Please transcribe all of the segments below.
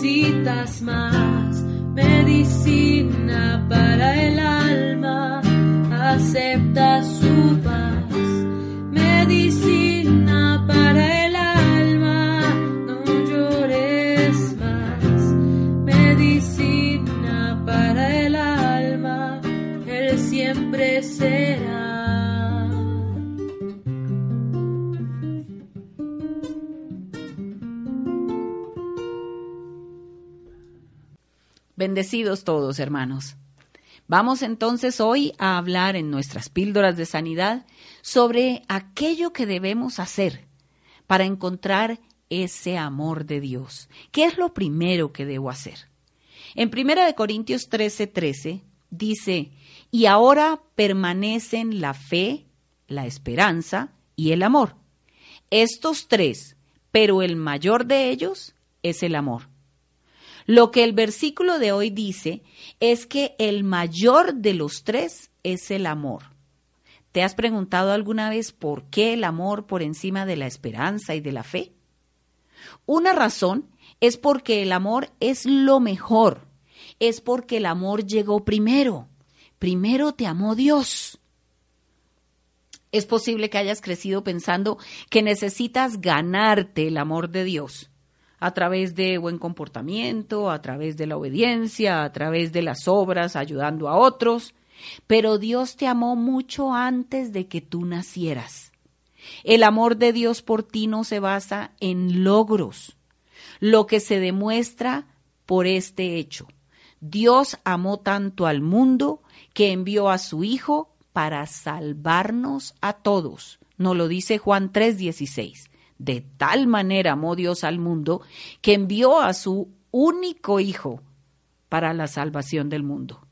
necesitas más medicina para el alma, Bendecidos todos, hermanos. Vamos entonces hoy a hablar en nuestras píldoras de sanidad sobre aquello que debemos hacer para encontrar ese amor de Dios. ¿Qué es lo primero que debo hacer? En 1 Corintios 13:13 13, dice, y ahora permanecen la fe, la esperanza y el amor. Estos tres, pero el mayor de ellos es el amor. Lo que el versículo de hoy dice es que el mayor de los tres es el amor. ¿Te has preguntado alguna vez por qué el amor por encima de la esperanza y de la fe? Una razón es porque el amor es lo mejor, es porque el amor llegó primero. Primero te amó Dios. Es posible que hayas crecido pensando que necesitas ganarte el amor de Dios a través de buen comportamiento, a través de la obediencia, a través de las obras, ayudando a otros. Pero Dios te amó mucho antes de que tú nacieras. El amor de Dios por ti no se basa en logros, lo que se demuestra por este hecho. Dios amó tanto al mundo que envió a su Hijo para salvarnos a todos. Nos lo dice Juan 3:16. De tal manera amó Dios al mundo que envió a su único Hijo para la salvación del mundo,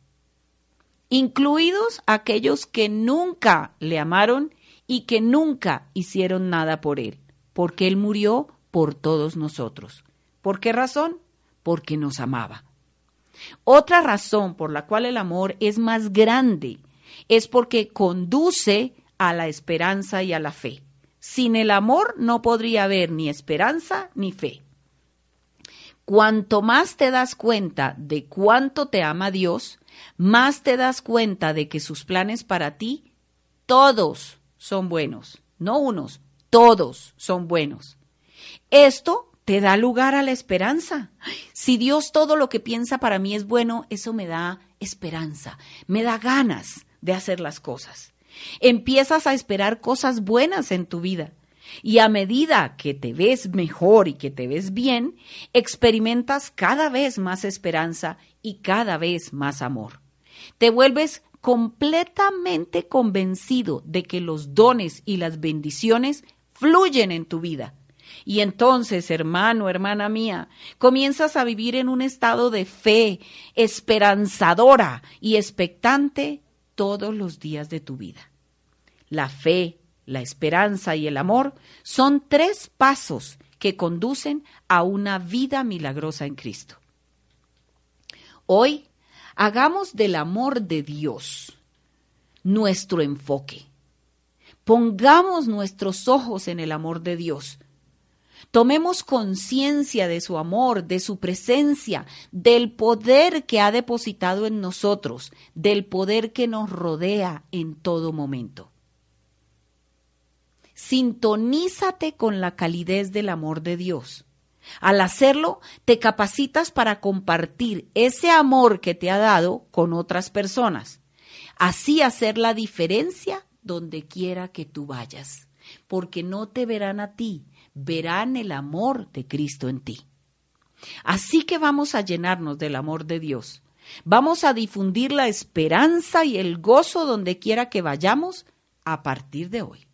incluidos aquellos que nunca le amaron y que nunca hicieron nada por Él, porque Él murió por todos nosotros. ¿Por qué razón? Porque nos amaba. Otra razón por la cual el amor es más grande es porque conduce a la esperanza y a la fe. Sin el amor no podría haber ni esperanza ni fe. Cuanto más te das cuenta de cuánto te ama Dios, más te das cuenta de que sus planes para ti, todos son buenos, no unos, todos son buenos. Esto te da lugar a la esperanza. Si Dios todo lo que piensa para mí es bueno, eso me da esperanza, me da ganas de hacer las cosas. Empiezas a esperar cosas buenas en tu vida. Y a medida que te ves mejor y que te ves bien, experimentas cada vez más esperanza y cada vez más amor. Te vuelves completamente convencido de que los dones y las bendiciones fluyen en tu vida. Y entonces, hermano, hermana mía, comienzas a vivir en un estado de fe esperanzadora y expectante todos los días de tu vida. La fe, la esperanza y el amor son tres pasos que conducen a una vida milagrosa en Cristo. Hoy hagamos del amor de Dios nuestro enfoque. Pongamos nuestros ojos en el amor de Dios Tomemos conciencia de su amor, de su presencia, del poder que ha depositado en nosotros, del poder que nos rodea en todo momento. Sintonízate con la calidez del amor de Dios. Al hacerlo, te capacitas para compartir ese amor que te ha dado con otras personas. Así hacer la diferencia donde quiera que tú vayas, porque no te verán a ti, verán el amor de Cristo en ti. Así que vamos a llenarnos del amor de Dios. Vamos a difundir la esperanza y el gozo donde quiera que vayamos a partir de hoy.